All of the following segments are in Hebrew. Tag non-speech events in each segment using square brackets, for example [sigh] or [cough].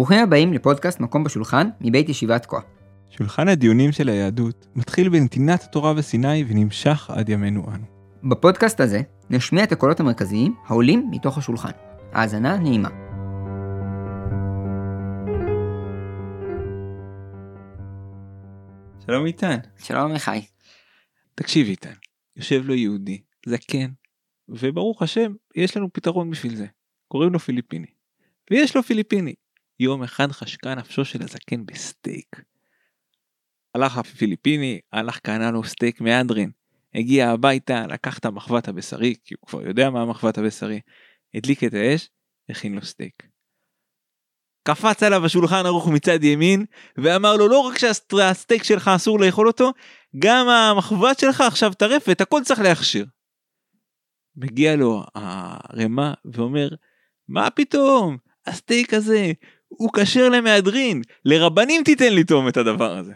ברוכים הבאים לפודקאסט מקום בשולחן מבית ישיבת כה. שולחן הדיונים של היהדות מתחיל בנתינת התורה בסיני ונמשך עד ימינו אנו. בפודקאסט הזה נשמיע את הקולות המרכזיים העולים מתוך השולחן. האזנה נעימה. שלום איתן. שלום עמיחי. תקשיב איתן, יושב לו יהודי, זקן, וברוך השם, יש לנו פתרון בשביל זה. קוראים לו פיליפיני. ויש לו פיליפיני. יום אחד חשקה נפשו של הזקן בסטייק. הלך הפיליפיני, הלך קנה לו סטייק מהדרין. הגיע הביתה, לקח את המחבת הבשרי, כי הוא כבר יודע מה המחבת הבשרי, הדליק את האש, הכין לו סטייק. קפץ עליו השולחן ערוך מצד ימין, ואמר לו לא רק שהסטייק שלך אסור לאכול אותו, גם המחבת שלך עכשיו טרפת, הכל צריך להכשיר. מגיע לו הרמה ואומר, מה פתאום, הסטייק הזה הוא כשר למהדרין, לרבנים תיתן לטעום את הדבר הזה.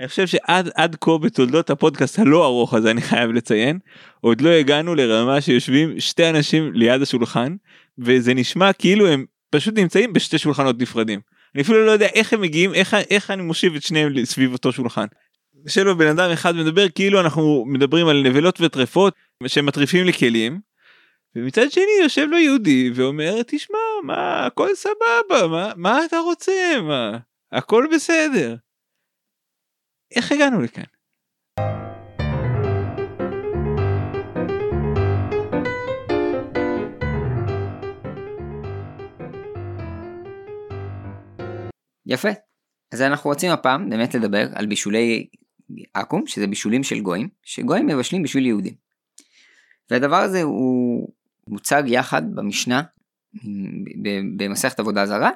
אני חושב שעד עד כה בתולדות הפודקאסט הלא ארוך הזה אני חייב לציין עוד לא הגענו לרמה שיושבים שתי אנשים ליד השולחן וזה נשמע כאילו הם פשוט נמצאים בשתי שולחנות נפרדים. אני אפילו לא יודע איך הם מגיעים איך איך אני מושיב את שניהם סביב אותו שולחן. יושב בן אדם אחד מדבר כאילו אנחנו מדברים על נבלות וטרפות שמטריפים לי כלים. ומצד שני יושב לו יהודי ואומר תשמע מה הכל סבבה מה מה אתה רוצה מה הכל בסדר. איך הגענו לכאן? יפה. אז אנחנו רוצים הפעם באמת לדבר על בישולי עכו"ם, שזה בישולים של גויים, שגויים מבשלים בשביל יהודים. והדבר הזה הוא מוצג יחד במשנה במסכת עבודה זרה,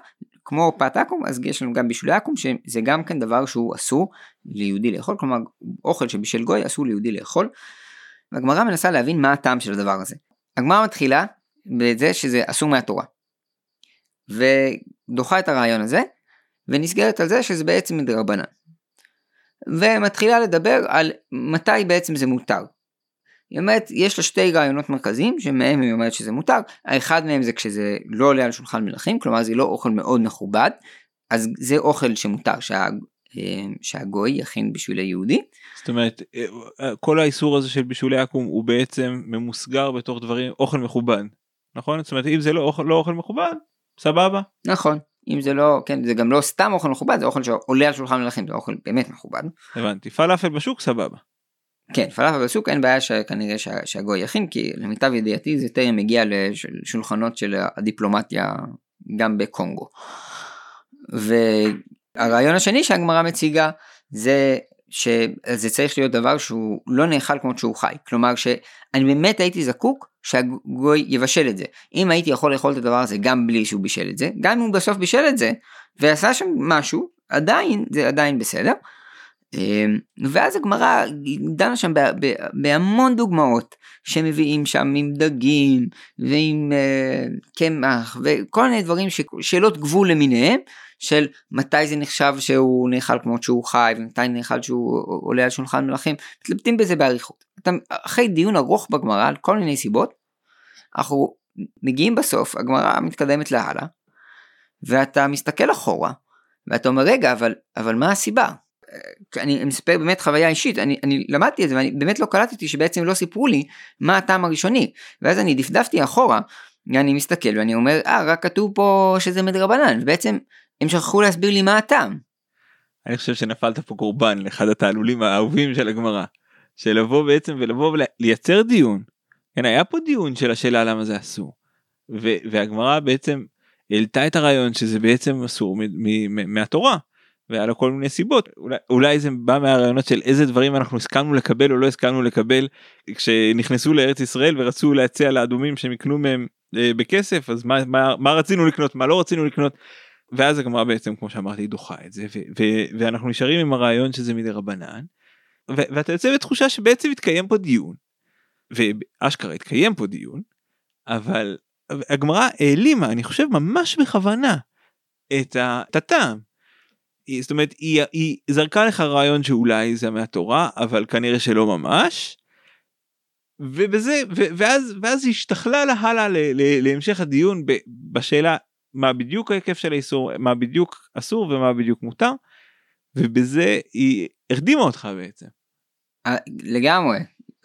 כמו פת עכו"ם, אז יש לנו גם בישולי עכו"ם, שזה גם כן דבר שהוא אסור ליהודי לאכול, כלומר אוכל שבשל גוי אסור ליהודי לאכול. והגמרא מנסה להבין מה הטעם של הדבר הזה. הגמרא מתחילה בזה שזה אסור מהתורה. ודוחה את הרעיון הזה, ונסגרת על זה שזה בעצם מדרבנן. ומתחילה לדבר על מתי בעצם זה מותר. היא אומרת, יש לה שתי רעיונות מרכזיים, שמהם היא אומרת שזה מותר, האחד מהם זה כשזה לא עולה על שולחן מלכים, כלומר זה לא אוכל מאוד מכובד, אז זה אוכל שמותר שה, אה, שהגוי יכין בשביל היהודי. זאת אומרת, אה, כל האיסור הזה של בישולי עכו"ם הוא בעצם ממוסגר בתוך דברים, אוכל מכובד, נכון? זאת אומרת, אם זה לא אוכל, לא אוכל מכובד, סבבה. נכון. אם זה לא, כן, זה גם לא סתם אוכל מכובד, זה אוכל שעולה על שולחן מלכים, זה אוכל באמת מכובד. הבנתי, פלאפל בשוק סבבה. כן, פלאפל בשוק אין בעיה שכנראה שה, שהגוי יכין, כי למיטב ידיעתי זה טרם מגיע לשולחנות של הדיפלומטיה גם בקונגו. והרעיון השני שהגמרא מציגה זה שזה צריך להיות דבר שהוא לא נאכל כמו שהוא חי. כלומר שאני באמת הייתי זקוק שהגוי יבשל את זה. אם הייתי יכול לאכול את הדבר הזה גם בלי שהוא בישל את זה, גם אם הוא בסוף בישל את זה ועשה שם משהו, עדיין, זה עדיין בסדר. אמ, ואז הגמרא דנה שם בהמון דוגמאות שמביאים שם עם דגים ועם אה, קמח וכל מיני דברים, שאלות גבול למיניהם של מתי זה נחשב שהוא נאכל כמו שהוא חי ומתי נאכל שהוא עולה על שולחן מלכים, מתלבטים בזה באריכות. אחרי דיון ארוך בגמרא על כל מיני סיבות, אנחנו מגיעים בסוף, הגמרא מתקדמת להלאה, ואתה מסתכל אחורה, ואתה אומר רגע אבל, אבל מה הסיבה? אני מספר באמת חוויה אישית, אני, אני למדתי את זה ואני באמת לא קלטתי שבעצם לא סיפרו לי מה הטעם הראשוני, ואז אני דפדפתי אחורה, אני מסתכל ואני אומר, אה, רק כתוב פה שזה מדרבנן, ובעצם הם שכחו להסביר לי מה הטעם. אני חושב שנפלת פה קורבן לאחד התעלולים האהובים של הגמרא, של בעצם ולבוא ולייצר דיון. כן, היה פה דיון של השאלה למה זה אסור. והגמרא בעצם העלתה את הרעיון שזה בעצם אסור מהתורה. והיה לו כל מיני סיבות אולי אולי זה בא מהרעיונות של איזה דברים אנחנו הסכמנו לקבל או לא הסכמנו לקבל כשנכנסו לארץ ישראל ורצו להציע לאדומים שהם יקנו מהם אה, בכסף אז מה, מה, מה רצינו לקנות מה לא רצינו לקנות. ואז הגמרא בעצם כמו שאמרתי דוחה את זה ו, ו, ואנחנו נשארים עם הרעיון שזה מדי רבנן. ו, ואתה יוצא בתחושה שבעצם התקיים פה דיון. ואשכרה התקיים פה דיון אבל הגמרא העלימה אני חושב ממש בכוונה את הטעם זאת אומרת היא, היא זרקה לך רעיון שאולי זה מהתורה אבל כנראה שלא ממש. ובזה ו, ואז ואז היא השתכלה לה הלאה ל, ל, להמשך הדיון ב, בשאלה מה בדיוק ההיקף של האיסור מה בדיוק אסור ומה בדיוק מותר ובזה היא הרדימה אותך בעצם. אה, לגמרי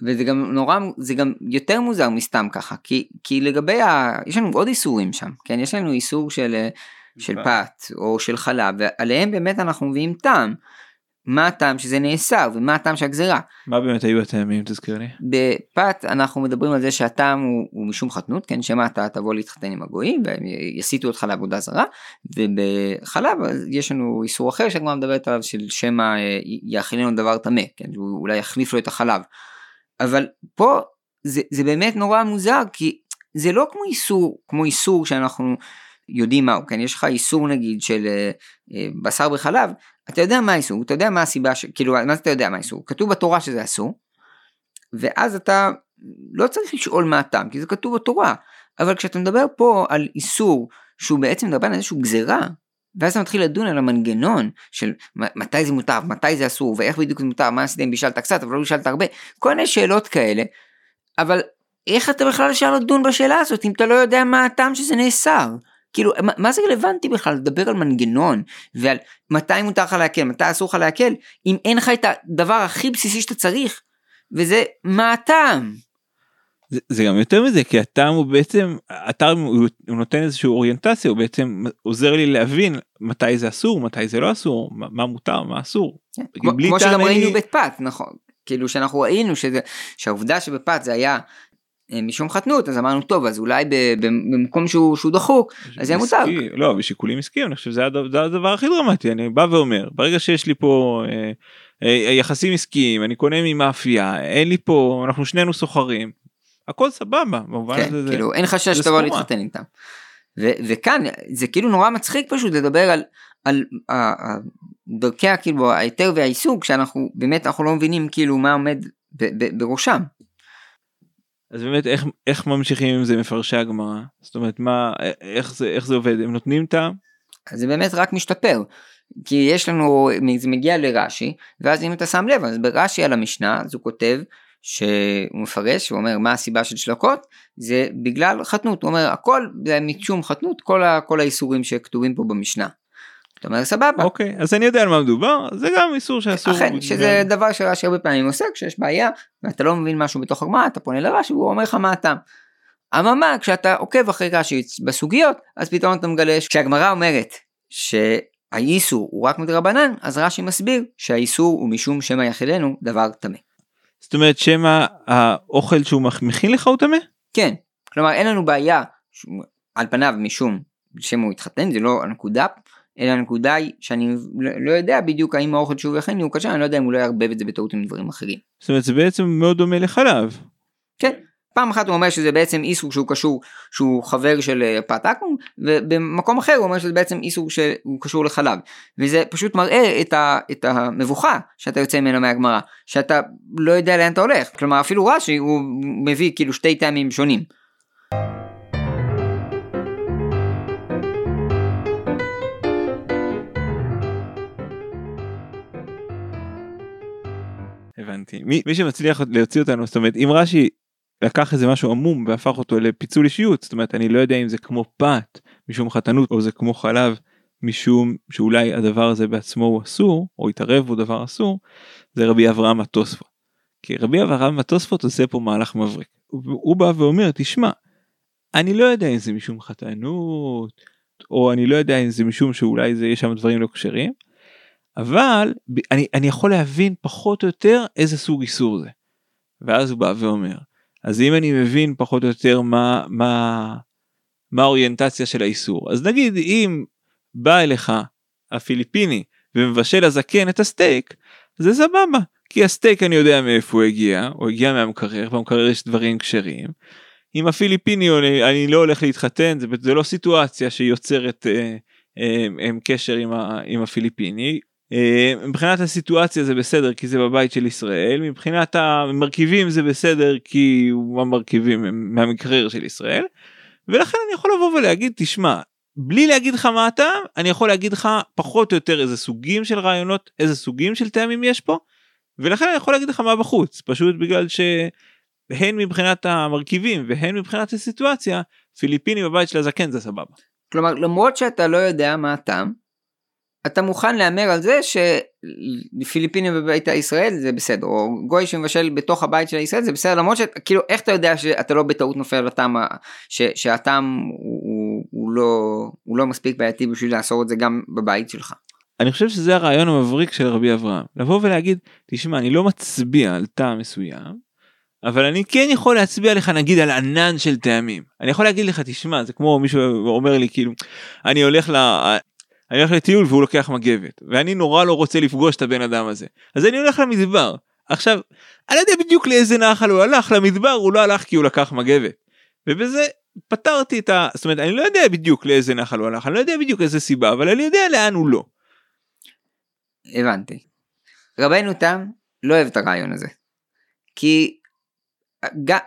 וזה גם נורא זה גם יותר מוזר מסתם ככה כי כי לגבי ה... יש לנו עוד איסורים שם כן יש לנו איסור של אה, של פת או של חלב ועליהם באמת אנחנו מביאים טעם. מה הטעם שזה נאסר ומה הטעם של הגזירה. מה באמת היו הטעמים תזכיר לי? בפת אנחנו מדברים על זה שהטעם הוא, הוא משום חתנות כן שמא אתה תבוא להתחתן עם הגויים והם יסיטו אותך לעבודה זרה ובחלב יש לנו איסור אחר שהגמרא מדברת עליו של שמא אה, יאכילנו דבר טמא כן הוא אולי יחליף לו את החלב. אבל פה זה, זה באמת נורא מוזר כי זה לא כמו איסור כמו איסור שאנחנו יודעים מהו, כן? יש לך איסור נגיד של אה, אה, בשר בחלב, אתה יודע מה האיסור, אתה יודע מה הסיבה, ש... כאילו, מה אתה יודע מה האיסור? כתוב בתורה שזה אסור, ואז אתה לא צריך לשאול מה הטעם, כי זה כתוב בתורה, אבל כשאתה מדבר פה על איסור שהוא בעצם מדבר על איזושהי גזירה, ואז אתה מתחיל לדון על המנגנון של מתי זה מותר, מתי זה אסור, ואיך בדיוק זה מותר, מה עשית אם בישלת קצת, אבל לא בישלת הרבה, כל מיני שאלות כאלה, אבל איך אתה בכלל אפשר לדון בשאלה הזאת אם אתה לא יודע מה הטעם שזה נאסר? כאילו מה, מה זה רלוונטי בכלל לדבר על מנגנון ועל מתי מותר לך להקל מתי אסור לך להקל אם אין לך את הדבר הכי בסיסי שאתה צריך וזה מה הטעם. זה, זה גם יותר מזה כי הטעם הוא בעצם הטעם הוא, הוא נותן איזושהי אוריינטציה הוא בעצם עוזר לי להבין מתי זה אסור מתי זה לא אסור מה, מה מותר מה אסור. כן, כמו, כמו שגם ראינו אני... בפת נכון כאילו שאנחנו ראינו שזה שהעובדה שבפת זה היה משום חתנות אז אמרנו טוב אז אולי במקום שהוא, שהוא דחוק אז זה מותר. לא בשיקולים עסקיים אני חושב שזה הדבר הכי דרמטי אני בא ואומר ברגע שיש לי פה אה, אה, יחסים עסקיים אני קונה ממאפייה אין לי פה אנחנו שנינו סוחרים הכל סבבה במובן כן, הזה כאילו זה, אין חשש שתבוא להתחתן איתם. ו- וכאן זה כאילו נורא מצחיק פשוט לדבר על על דרכי כאילו ההיתר והעיסוק שאנחנו באמת אנחנו לא מבינים כאילו מה עומד בראשם. אז באמת איך איך ממשיכים עם זה? מפרשי הגמרא. זאת אומרת מה איך זה איך זה עובד? הם נותנים טעם. זה באמת רק משתפר. כי יש לנו זה מגיע לרש"י ואז אם אתה שם לב אז ברש"י על המשנה אז הוא כותב שהוא מפרש הוא אומר מה הסיבה של שלקות? זה בגלל חתנות. הוא אומר הכל זה משום חתנות כל, ה, כל האיסורים שכתובים פה במשנה. אתה אומר סבבה. אוקיי אז אני יודע על מה מדובר זה גם איסור שאסור. אכן שזה גם... דבר שרש"י הרבה פעמים עושה כשיש בעיה ואתה לא מבין משהו בתוך הגמרא אתה פונה לרש"י והוא אומר לך מה הטעם. אממה כשאתה עוקב אחרי רש"י בסוגיות אז פתאום אתה מגלה כשהגמרא אומרת שהאיסור הוא רק מדרבנן אז רש"י מסביר שהאיסור הוא משום שמא יחילנו דבר טמא. זאת אומרת שמא האוכל שהוא מכין לך הוא טמא? כן כלומר אין לנו בעיה על פניו משום שמא הוא התחתן זה לא הנקודה אלא הנקודה היא שאני לא, לא יודע בדיוק האם האוכל שהוא יכין הוא קשה, אני לא יודע אם הוא לא יערבב את זה בטעות עם דברים אחרים. זאת אומרת זה בעצם מאוד דומה לחלב. כן, פעם אחת הוא אומר שזה בעצם איסור שהוא קשור, שהוא חבר של אה, פת אקום, ובמקום אחר הוא אומר שזה בעצם איסור שהוא קשור לחלב. וזה פשוט מראה את, ה, את המבוכה שאתה יוצא ממנה מהגמרא, שאתה לא יודע לאן אתה הולך. כלומר אפילו רש"י הוא מביא כאילו שתי טעמים שונים. הבנתי. מי, מי שמצליח להוציא אותנו, זאת אומרת, אם רש"י לקח איזה משהו עמום והפך אותו לפיצול אישיות, זאת אומרת, אני לא יודע אם זה כמו פת משום חתנות או זה כמו חלב משום שאולי הדבר הזה בעצמו הוא אסור, או התערב בו דבר אסור, זה רבי אברהם התוספות. כי רבי אברהם התוספות עושה פה מהלך מבריק. הוא בא ואומר, תשמע, אני לא יודע אם זה משום חתנות, או אני לא יודע אם זה משום שאולי זה יש שם דברים לא כשרים, אבל אני, אני יכול להבין פחות או יותר איזה סוג איסור זה. ואז הוא בא ואומר, אז אם אני מבין פחות או יותר מה, מה, מה האוריינטציה של האיסור, אז נגיד אם בא אליך הפיליפיני ומבשל הזקן את הסטייק, זה סבבה, כי הסטייק אני יודע מאיפה הוא הגיע, הוא הגיע מהמקרר, במקרר יש דברים כשרים. עם הפיליפיני אני לא הולך להתחתן, זה, זה לא סיטואציה שיוצרת אה, אה, אה, קשר עם, ה, עם הפיליפיני, מבחינת הסיטואציה זה בסדר כי זה בבית של ישראל מבחינת המרכיבים זה בסדר כי המרכיבים הם מהמקרר של ישראל ולכן אני יכול לבוא ולהגיד תשמע בלי להגיד לך מה אתה אני יכול להגיד לך פחות או יותר איזה סוגים של רעיונות איזה סוגים של טעמים יש פה ולכן אני יכול להגיד לך מה בחוץ פשוט בגלל שהן מבחינת המרכיבים והן מבחינת הסיטואציה פיליפיני בבית של הזקן זה סבבה. כלומר, למרות שאתה לא יודע מה הטעם, אתה מוכן להמר על זה שפיליפינים בבית ישראל זה בסדר, או גוי שמבשל בתוך הבית של ישראל זה בסדר, למרות שכאילו איך אתה יודע שאתה לא בטעות נופל על הטעם, שהטעם הוא, הוא, לא, הוא לא מספיק בעייתי בשביל לאסור את זה גם בבית שלך. אני חושב שזה הרעיון המבריק של רבי אברהם, לבוא ולהגיד, תשמע, אני לא מצביע על טעם מסוים, אבל אני כן יכול להצביע לך נגיד על ענן של טעמים. אני יכול להגיד לך, תשמע, זה כמו מישהו אומר לי כאילו, אני הולך ל... אני הולך לטיול והוא לוקח מגבת ואני נורא לא רוצה לפגוש את הבן אדם הזה אז אני הולך למדבר עכשיו אני לא יודע בדיוק לאיזה נחל הוא הלך למדבר הוא לא הלך כי הוא לקח מגבת ובזה פתרתי את ה... זאת אומרת אני לא יודע בדיוק לאיזה נחל הוא הלך אני לא יודע בדיוק איזה סיבה אבל אני יודע לאן הוא לא. הבנתי. רבנו תם לא אוהב את הרעיון הזה. כי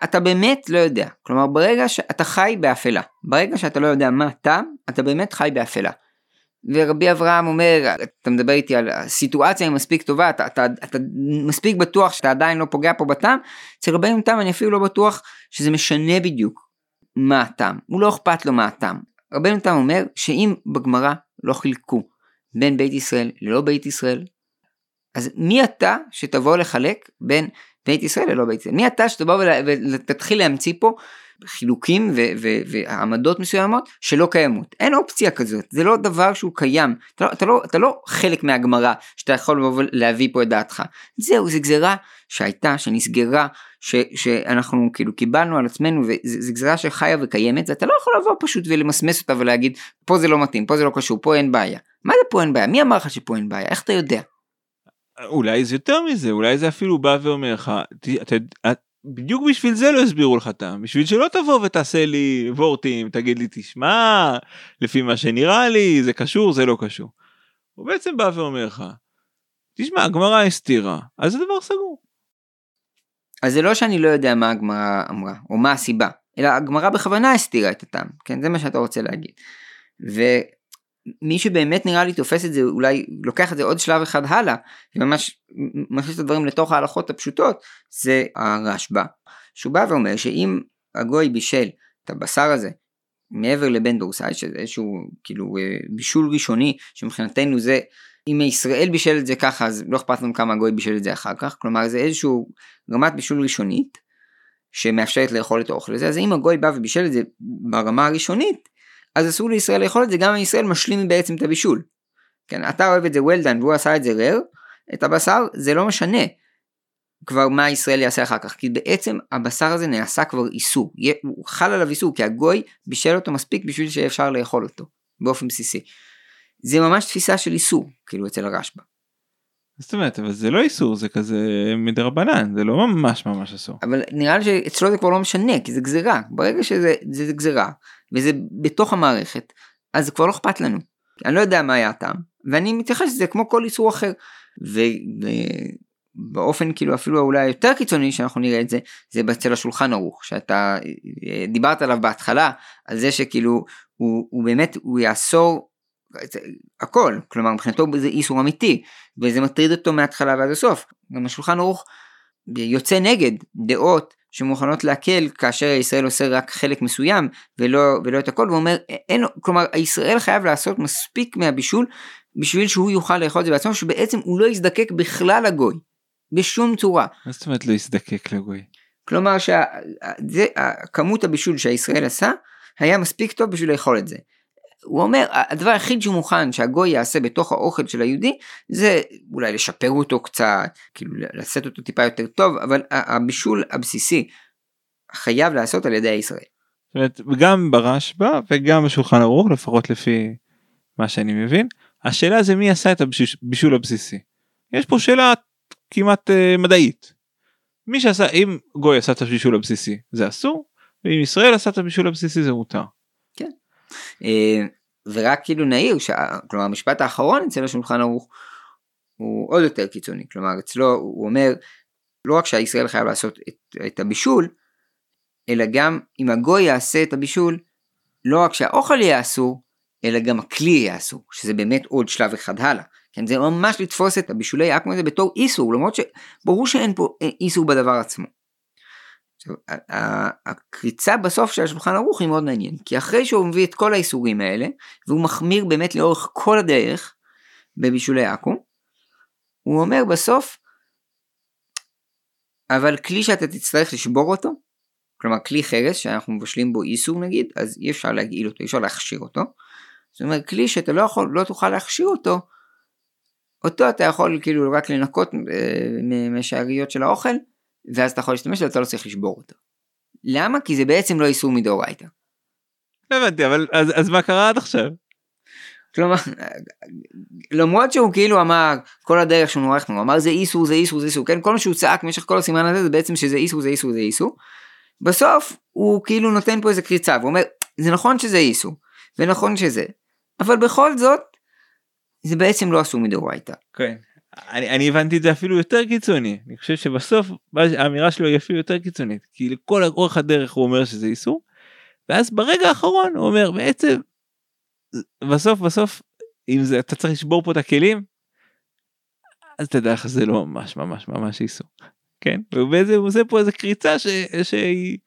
אתה באמת לא יודע. כלומר ברגע שאתה חי באפלה. ברגע שאתה לא יודע מה הטעם, אתה באמת חי באפלה. ורבי אברהם אומר, אתה מדבר איתי על הסיטואציה היא מספיק טובה, אתה, אתה, אתה מספיק בטוח שאתה עדיין לא פוגע פה בטעם, אצל רבי תם אני אפילו לא בטוח שזה משנה בדיוק מה הטעם, הוא לא אכפת לו מה הטעם. רבי תם אומר שאם בגמרא לא חילקו בין בית ישראל ללא בית ישראל, אז מי אתה שתבוא לחלק בין בית ישראל ללא בית ישראל? מי אתה שתבוא ותתחיל להמציא פה חילוקים ועמדות מסוימות שלא קיימות. אין אופציה כזאת, זה לא דבר שהוא קיים. אתה לא, אתה לא, אתה לא חלק מהגמרא שאתה יכול להביא פה את דעתך. זהו, זו גזירה שהייתה, שנסגרה, ש, שאנחנו כאילו קיבלנו על עצמנו, וזו גזירה שחיה וקיימת, ואתה לא יכול לבוא פשוט ולמסמס אותה ולהגיד, פה זה לא מתאים, פה זה לא קשור, פה אין בעיה. מה זה פה אין בעיה? מי אמר לך שפה אין בעיה? איך אתה יודע? אולי זה יותר מזה אולי זה אפילו בא ואומר לך אתה, בדיוק בשביל זה לא הסבירו לך טעם, בשביל שלא תבוא ותעשה לי וורטים, תגיד לי תשמע, לפי מה שנראה לי, זה קשור, זה לא קשור. הוא בעצם בא ואומר לך, תשמע, הגמרא הסתירה, אז זה דבר סגור. אז זה לא שאני לא יודע מה הגמרא אמרה, או מה הסיבה, אלא הגמרא בכוונה הסתירה את הטעם, כן, זה מה שאתה רוצה להגיד. ומי שבאמת נראה לי תופס את זה, אולי לוקח את זה עוד שלב אחד הלאה, וממש מכניס את הדברים לתוך ההלכות הפשוטות, זה הרשב"א, שהוא בא ואומר שאם הגוי בישל את הבשר הזה מעבר לבן דורסאי, שזה איזשהו כאילו אה, בישול ראשוני, שמבחינתנו זה, אם ישראל בישל את זה ככה, אז לא אכפת לנו כמה הגוי בישל את זה אחר כך, כלומר זה איזשהו רמת בישול ראשונית, שמאפשרת לאכול את האוכל הזה, אז אם הגוי בא ובישל את זה ברמה הראשונית, אז אסור לישראל לאכול את זה גם אם ישראל משלים בעצם את הבישול. כן, אתה אוהב את זה well done והוא עשה את זה rare, את הבשר זה לא משנה כבר מה ישראל יעשה אחר כך, כי בעצם הבשר הזה נעשה כבר איסור, הוא חל עליו איסור, כי הגוי בישל אותו מספיק בשביל שאפשר לאכול אותו, באופן בסיסי. זה ממש תפיסה של איסור, כאילו אצל הרשב"א. זאת אומרת, אבל זה לא איסור, זה כזה מדרבנן, זה לא ממש ממש אסור. אבל נראה לי שאצלו זה כבר לא משנה, כי זה גזירה, ברגע שזה זה, זה גזירה, וזה בתוך המערכת, אז זה כבר לא אכפת לנו. אני לא יודע מה היה הטעם, ואני מתייחס לזה כמו כל איסור אחר. ובאופן כאילו אפילו אולי יותר קיצוני שאנחנו נראה את זה, זה אצל השולחן ערוך, שאתה אה, דיברת עליו בהתחלה, על זה שכאילו הוא, הוא באמת, הוא יאסור הכל, כלומר מבחינתו זה איסור אמיתי, וזה מטריד אותו מההתחלה ועד הסוף. גם השולחן ערוך יוצא נגד דעות שמוכנות להקל כאשר ישראל עושה רק חלק מסוים ולא, ולא את הכל, ואומר, אין, כלומר ישראל חייב לעשות מספיק מהבישול בשביל שהוא יוכל לאכול את זה בעצמו, שבעצם הוא לא יזדקק בכלל לגוי, בשום צורה. מה זאת אומרת לא יזדקק לגוי? כלומר שכמות הבישול שהישראל עשה, היה מספיק טוב בשביל לאכול את זה. הוא אומר, הדבר היחיד שהוא מוכן שהגוי יעשה בתוך האוכל של היהודי, זה אולי לשפר אותו קצת, כאילו לעשות אותו טיפה יותר טוב, אבל הבישול הבסיסי חייב לעשות על ידי הישראל. זאת אומרת, גם ברשב"א וגם בשולחן ערוך, לפחות לפי מה שאני מבין, השאלה זה מי עשה את הבישול הבסיסי. יש פה שאלה כמעט uh, מדעית. מי שעשה, אם גוי עשה את הבישול הבסיסי זה אסור, ואם ישראל עשה את הבישול הבסיסי זה מותר. Uh, ורק כאילו נעיר, כלומר המשפט האחרון אצל השולחן ערוך הוא עוד יותר קיצוני, כלומר אצלו הוא אומר לא רק שהישראל חייב לעשות את, את הבישול, אלא גם אם הגוי יעשה את הבישול, לא רק שהאוכל יהיה אסור, אלא גם הכלי יהיה אסור, שזה באמת עוד שלב אחד הלאה. כן, זה ממש לתפוס את הבישולי אקמו הזה בתור איסור, למרות שברור שאין פה איסור בדבר עצמו. הקריצה בסוף של השולחן ערוך היא מאוד מעניין, כי אחרי שהוא מביא את כל האיסורים האלה, והוא מחמיר באמת לאורך כל הדרך בבישולי עכו"ם, הוא אומר בסוף, אבל כלי שאתה תצטרך לשבור אותו, כלומר כלי חרס שאנחנו מבשלים בו איסור נגיד, אז אי אפשר להגעיל אותו, אי אפשר להכשיר אותו. זאת אומרת כלי שאתה לא, יכול, לא תוכל להכשיר אותו, אותו אתה יכול כאילו רק לנקות אה, מהשאריות של האוכל, ואז אתה יכול להשתמש בו, אתה לא צריך לשבור אותו. למה? כי זה בעצם לא איסור מדאורייתא. לא הבנתי, אבל אז, אז מה קרה עד עכשיו? כלומר, למרות שהוא כאילו אמר כל הדרך שהוא נורך, הוא אמר זה איסור, זה איסור, זה איסור, כן? כל מה שהוא צעק במשך כל הסימן הזה זה בעצם שזה איסור, זה איסור, זה איסור. בסוף הוא כאילו נותן פה איזה קריצה ואומר זה נכון שזה איסור ונכון שזה אבל בכל זאת זה בעצם לא אסור מדאורייתא. כן. אני, אני הבנתי את זה אפילו יותר קיצוני. אני חושב שבסוף האמירה שלו היא אפילו יותר קיצונית. כי לכל אורך הדרך הוא אומר שזה איסור ואז ברגע האחרון הוא אומר בעצם בסוף בסוף אם זה אתה צריך לשבור פה את הכלים אז תדע לך זה לא ממש ממש ממש איסור. כן? ובעצם הוא עושה פה איזה קריצה ש... שהיא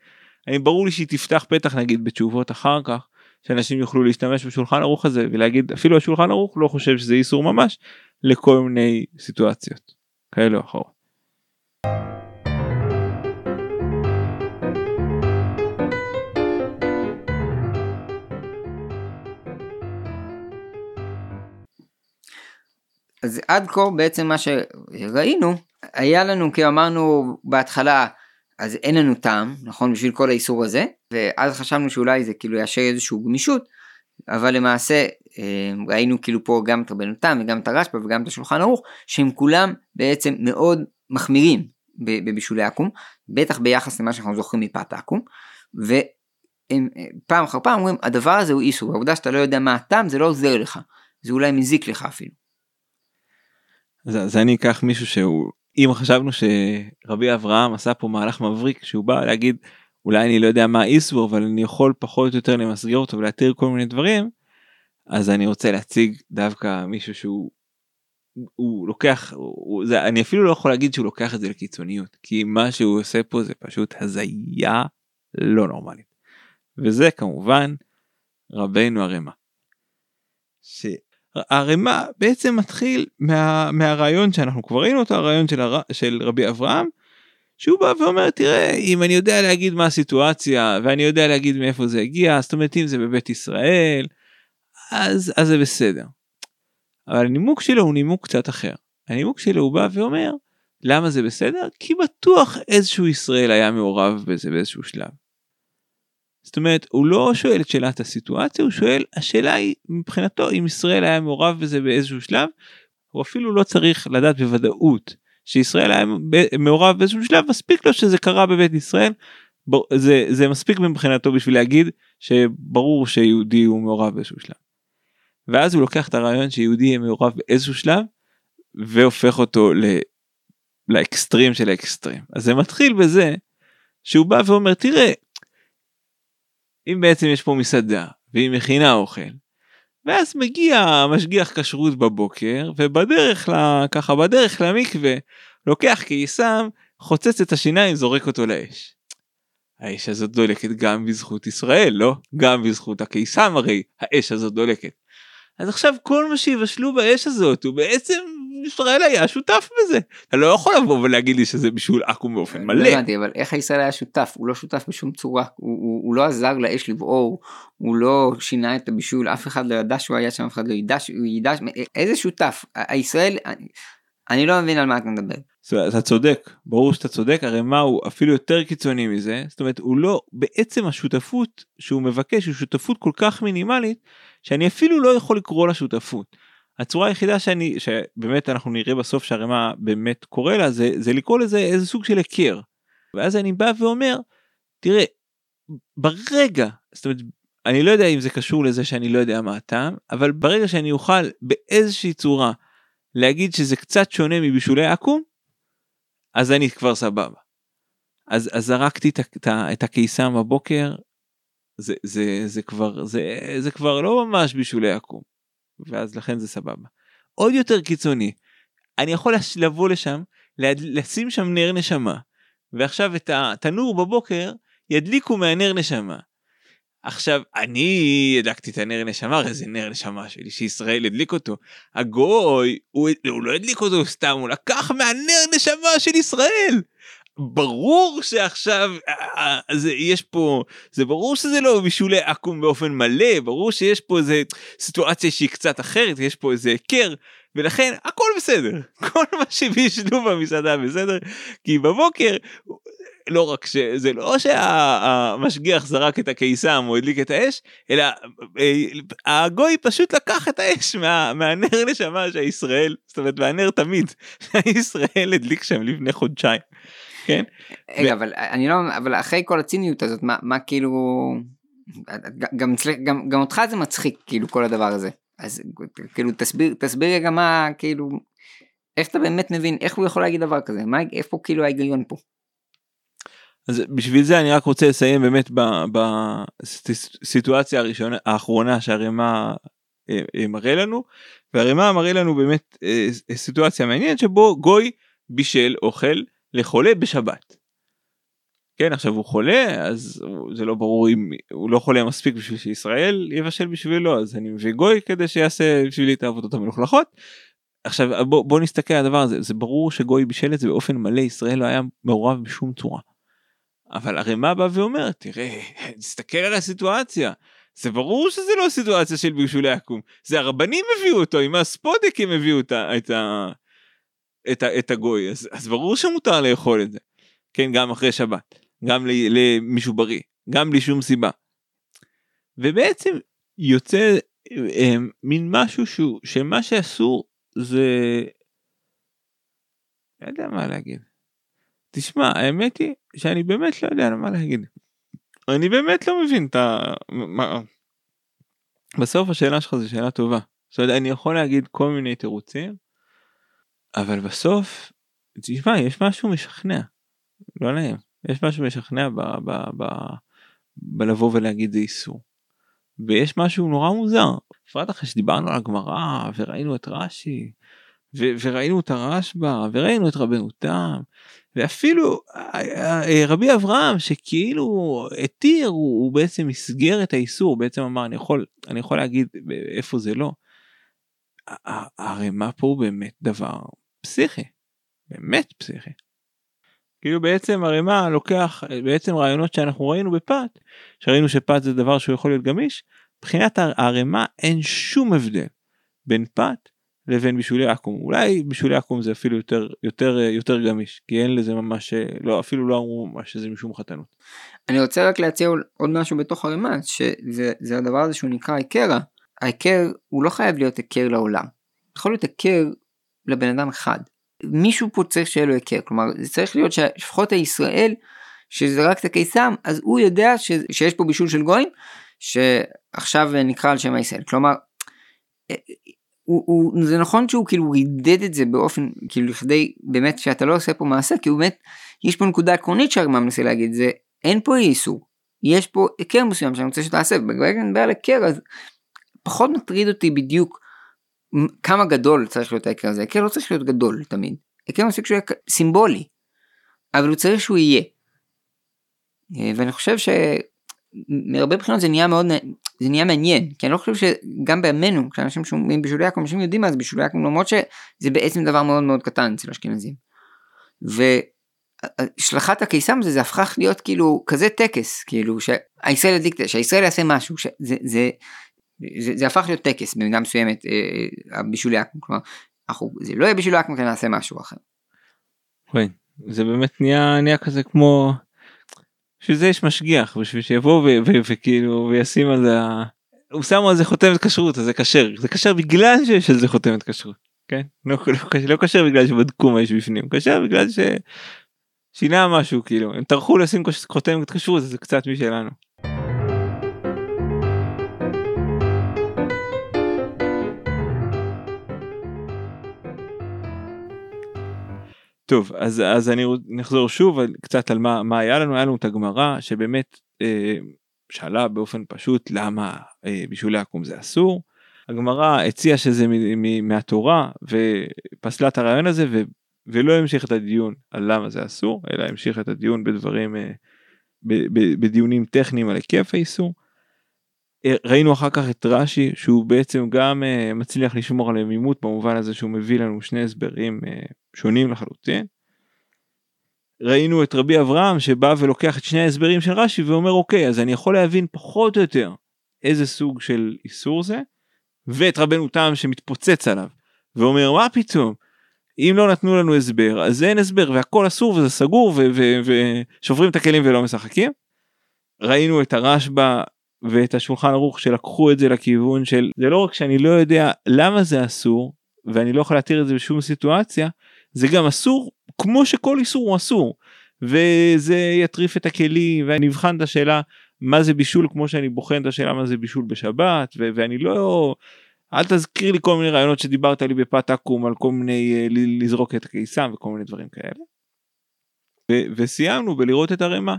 אני ברור לי שהיא תפתח פתח נגיד בתשובות אחר כך שאנשים יוכלו להשתמש בשולחן ערוך הזה ולהגיד אפילו השולחן ערוך לא חושב שזה איסור ממש לכל מיני סיטואציות כאלה או אחרות. אז עד כה בעצם מה שראינו היה לנו כי אמרנו בהתחלה אז אין לנו טעם נכון בשביל כל האיסור הזה ואז חשבנו שאולי זה כאילו יאשר איזושהי גמישות אבל למעשה ראינו כאילו פה גם את רבנו תם וגם את הרשב"א וגם את השולחן ערוך שהם כולם בעצם מאוד מחמירים בבישולי עכו"ם בטח ביחס למה שאנחנו זוכרים מפת עכו"ם והם אה, פעם אחר פעם אומרים הדבר הזה הוא איסור העובדה שאתה לא יודע מה הטעם זה לא עוזר לך זה אולי מזיק לך אפילו. אז, אז אני אקח מישהו שהוא אם חשבנו שרבי אברהם עשה פה מהלך מבריק שהוא בא להגיד אולי אני לא יודע מה איסור אבל אני יכול פחות או יותר למסגר אותו ולהתיר כל מיני דברים אז אני רוצה להציג דווקא מישהו שהוא הוא לוקח הוא, זה, אני אפילו לא יכול להגיד שהוא לוקח את זה לקיצוניות כי מה שהוא עושה פה זה פשוט הזיה לא נורמלית וזה כמובן רבנו הרמ"א. הערימה בעצם מתחיל מה, מהרעיון שאנחנו כבר ראינו אותו הרעיון של, הר, של רבי אברהם שהוא בא ואומר תראה אם אני יודע להגיד מה הסיטואציה ואני יודע להגיד מאיפה זה הגיע זאת אומרת אם זה בבית ישראל אז אז זה בסדר. אבל הנימוק שלו הוא נימוק קצת אחר הנימוק שלו הוא בא ואומר למה זה בסדר כי בטוח איזשהו ישראל היה מעורב בזה באיזשהו שלב. זאת אומרת הוא לא שואל את שאלת הסיטואציה הוא שואל השאלה היא מבחינתו אם ישראל היה מעורב בזה באיזשהו שלב הוא אפילו לא צריך לדעת בוודאות שישראל היה מעורב באיזשהו שלב מספיק לו שזה קרה בבית ישראל זה זה מספיק מבחינתו בשביל להגיד שברור שיהודי הוא מעורב באיזשהו שלב. ואז הוא לוקח את הרעיון שיהודי יהיה מעורב באיזשהו שלב והופך אותו ל... לאקסטרים של האקסטרים אז זה מתחיל בזה שהוא בא ואומר תראה אם בעצם יש פה מסעדה והיא מכינה אוכל ואז מגיע משגיח כשרות בבוקר ובדרך ל... ככה בדרך למקווה לוקח קיסם חוצץ את השיניים זורק אותו לאש. האש הזאת דולקת גם בזכות ישראל לא גם בזכות הקיסם הרי האש הזאת דולקת. אז עכשיו כל מה שיבשלו באש הזאת הוא בעצם ישראל היה שותף בזה. אתה לא יכול לבוא ולהגיד לי שזה בישול עכו"ם באופן מלא. לא הבנתי אבל איך ישראל היה שותף הוא לא שותף בשום צורה הוא, הוא, הוא לא עזר לאש לבעור הוא לא שינה את הבישול אף אחד לא ידע שהוא היה שם אף אחד לא ידע שהוא ידע איזה שותף הישראל אני לא מבין על מה אתה מדבר. אתה צודק ברור שאתה צודק הרי מה הוא אפילו יותר קיצוני מזה זאת אומרת הוא לא בעצם השותפות שהוא מבקש היא שותפות כל כך מינימלית שאני אפילו לא יכול לקרוא לה שותפות. הצורה היחידה שאני שבאמת אנחנו נראה בסוף שהרמה באמת קורה לה זה זה לקרוא לזה איזה סוג של היכר. ואז אני בא ואומר תראה ברגע זאת אומרת אני לא יודע אם זה קשור לזה שאני לא יודע מה הטעם אבל ברגע שאני אוכל באיזושהי צורה להגיד שזה קצת שונה מבישולי עכו"ם אז אני כבר סבבה. אז, אז זרקתי את, את, את הקיסם בבוקר זה זה זה כבר זה זה כבר לא ממש בישולי עכו"ם. ואז לכן זה סבבה. עוד יותר קיצוני, אני יכול לבוא לשם, לשים שם נר נשמה, ועכשיו את התנור בבוקר ידליקו מהנר נשמה. עכשיו אני הדלקתי את הנר נשמה הרי זה נר נשמה שלי שישראל הדליק אותו הגוי הוא, הוא לא הדליק אותו סתם הוא לקח מהנר נשמה של ישראל ברור שעכשיו אה, אה, זה יש פה זה ברור שזה לא בישולי עכו"ם באופן מלא ברור שיש פה איזה סיטואציה שהיא קצת אחרת יש פה איזה היכר ולכן הכל בסדר [laughs] כל מה שבישלו במסעדה בסדר כי בבוקר לא רק שזה לא שהמשגיח זרק את הקיסם או הדליק את האש אלא אה, הגוי פשוט לקח את האש מה, מהנר נשמה שהישראל זאת אומרת מהנר תמיד [laughs] שהישראל הדליק שם לפני חודשיים. כן? רגע, אבל אני לא, אבל אחרי כל הציניות הזאת, מה, מה כאילו, גם, גם, גם אותך זה מצחיק, כאילו, כל הדבר הזה. אז כאילו, תסביר, תסביר רגע מה, כאילו, איך אתה באמת מבין, איך הוא יכול להגיד דבר כזה, מה, איפה כאילו ההיגיון פה? אז בשביל זה אני רק רוצה לסיים באמת בסיטואציה הראשונה האחרונה שהרימה אה, אה, מראה לנו והרימה מראה לנו באמת אה, סיטואציה מעניינת שבו גוי בישל אוכל לחולה בשבת. כן עכשיו הוא חולה אז זה לא ברור אם הוא לא חולה מספיק בשביל שישראל יבשל בשבילו אז אני מביא גוי כדי שיעשה בשבילי את העבודות המלוכלכות. עכשיו בוא, בוא נסתכל על הדבר הזה זה ברור שגוי בישל את זה באופן מלא ישראל לא היה מעורב בשום צורה. אבל הרי מה בא ואומר תראה תסתכל על הסיטואציה זה ברור שזה לא סיטואציה של בישולי עקום זה הרבנים הביאו אותו עם הספודיקים הביאו את, את, את, את הגוי אז, אז ברור שמותר לאכול את זה כן גם אחרי שבת גם למישהו בריא גם בלי שום סיבה. ובעצם יוצא אה, מין משהו שהוא שמה שאסור זה לא יודע מה להגיד. תשמע האמת היא שאני באמת לא יודע מה להגיד. אני באמת לא מבין את ה... מה... בסוף השאלה שלך זו שאלה טובה. זאת אומרת, אני יכול להגיד כל מיני תירוצים אבל בסוף, תשמע, יש משהו משכנע, לא נעים, יש משהו משכנע ב, ב, ב, בלבוא ולהגיד זה איסור. ויש משהו נורא מוזר, בפרט אחרי שדיברנו על הגמרא וראינו את רש"י ו- וראינו את הרשב"א וראינו את רבנו תם ואפילו אה, אה, רבי אברהם שכאילו התיר הוא, הוא בעצם מסגר את האיסור. בעצם אמר אני יכול אני יכול להגיד איפה זה לא. הרי מה פה הוא באמת דבר פסיכי, באמת פסיכי. כאילו בעצם הרימה לוקח בעצם רעיונות שאנחנו ראינו בפת, שראינו שפת זה דבר שהוא יכול להיות גמיש, מבחינת הערימה אין שום הבדל בין פת לבין בישולי עכו"ם אולי בישולי עכו"ם זה אפילו יותר יותר יותר גמיש כי אין לזה ממש לא אפילו לא אמרו ממש שזה משום חתנות. אני רוצה רק להציע עוד משהו בתוך הרימה שזה הדבר הזה שהוא נקרא היכרה ההיכר הוא לא חייב להיות היכר לעולם. יכול להיות היכר לבן אדם אחד. מישהו פה צריך שיהיה לו היכר, כלומר זה צריך להיות שלפחות הישראל שזרק את הקיסם אז הוא יודע ש, שיש פה בישול של גויים שעכשיו נקרא על שם הישראל. כלומר הוא, הוא, זה נכון שהוא כאילו רידד את זה באופן כאילו לכדי באמת שאתה לא עושה פה מעשה כי באמת יש פה נקודה עקרונית שהרמב"ם מנסה להגיד זה אין פה איסור יש פה היכר מסוים שאני רוצה שתעשה ברגע שאני מדבר על היכר אז פחות מטריד אותי בדיוק כמה גדול צריך להיות ההיכר הזה, ההיכר לא צריך להיות גדול תמיד, ההיכר מספיק שהוא יהיה סימבולי, אבל הוא צריך שהוא יהיה. אה, ואני חושב שמהרבה בחינות זה נהיה מאוד, זה נהיה מעניין, כי אני לא חושב שגם בימינו, כשאנשים שומעים בשולי יעקב, אנשים יודעים מה זה בשולי יעקב, למרות שזה בעצם דבר מאוד מאוד קטן אצל אשכנזים. והשלכת הקיסם הזה, זה הפך להיות כאילו כזה טקס, כאילו שהישראל ידליק, שהישראל יעשה משהו, שזה, זה, זה, זה הפך להיות טקס במידה מסוימת אה, בישולי אקמו, כלומר אנחנו, זה לא יהיה בישולי אקמו כי נעשה משהו אחר. כן, זה באמת נהיה, נהיה כזה כמו, בשביל זה יש משגיח בשביל שיבוא וכאילו וישים על זה, הוא שם על זה חותמת כשרות אז זה כשר, זה כשר בגלל שיש על זה חותמת כשרות, כן? לא, לא, לא כשר בגלל שבדקו מה יש בפנים, כשר בגלל ששינה משהו כאילו, הם טרחו לשים חותמת כשרות זה קצת משלנו. טוב אז אז אני נחזור שוב קצת על מה מה היה לנו היה לנו את הגמרא שבאמת אה, שאלה באופן פשוט למה אה, בישולי עקום זה אסור. הגמרא הציעה שזה מ, מ, מהתורה ופסלה את הרעיון הזה ו, ולא המשיך את הדיון על למה זה אסור, אלא המשיך את הדיון בדברים, אה, בדיונים טכניים על היקף האיסור. אה, ראינו אחר כך את רש"י שהוא בעצם גם uh, מצליח לשמור על עמימות במובן הזה שהוא מביא לנו שני הסברים uh, שונים לחלוטין. ראינו את רבי אברהם שבא ולוקח את שני ההסברים של רש"י ואומר אוקיי אז אני יכול להבין פחות או יותר איזה סוג של איסור זה ואת רבנו תם שמתפוצץ עליו ואומר מה פתאום אם לא נתנו לנו הסבר אז אין הסבר והכל אסור וזה סגור ושוברים את הכלים ולא משחקים. ראינו את הרשב"א ואת השולחן ערוך שלקחו את זה לכיוון של זה לא רק שאני לא יודע למה זה אסור ואני לא יכול להתיר את זה בשום סיטואציה זה גם אסור כמו שכל איסור הוא אסור וזה יטריף את הכלים ואני אבחן את השאלה מה זה בישול כמו שאני בוחן את השאלה מה זה בישול בשבת ו- ואני לא אל תזכיר לי כל מיני רעיונות שדיברת לי בפת עקום על כל מיני אה, לזרוק את הקיסם וכל מיני דברים כאלה. ו- וסיימנו בלראות את הרמה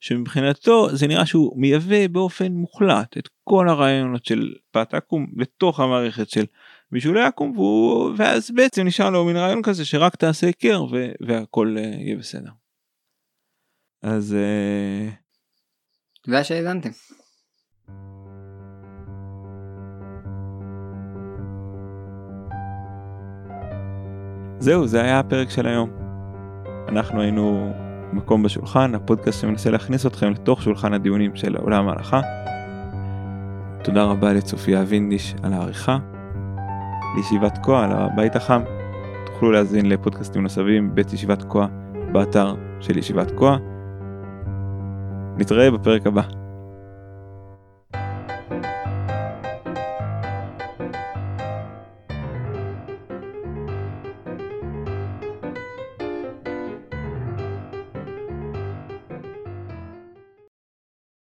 שמבחינתו זה נראה שהוא מייבא באופן מוחלט את כל הרעיונות של פת עקום לתוך המערכת של בישולי עקום והוא, ואז בעצם נשאר לו מין רעיון כזה שרק תעשה היכר והכל uh, יהיה בסדר. אז. תודה שהאזנתם. זהו זה היה הפרק של היום. אנחנו היינו מקום בשולחן, הפודקאסט שמנסה להכניס אתכם לתוך שולחן הדיונים של עולם ההלכה. תודה רבה לצופיה וינדיש על העריכה. לישיבת כה על הבית החם. תוכלו להאזין לפודקאסטים נוספים בית ישיבת כה באתר של ישיבת כה. נתראה בפרק הבא.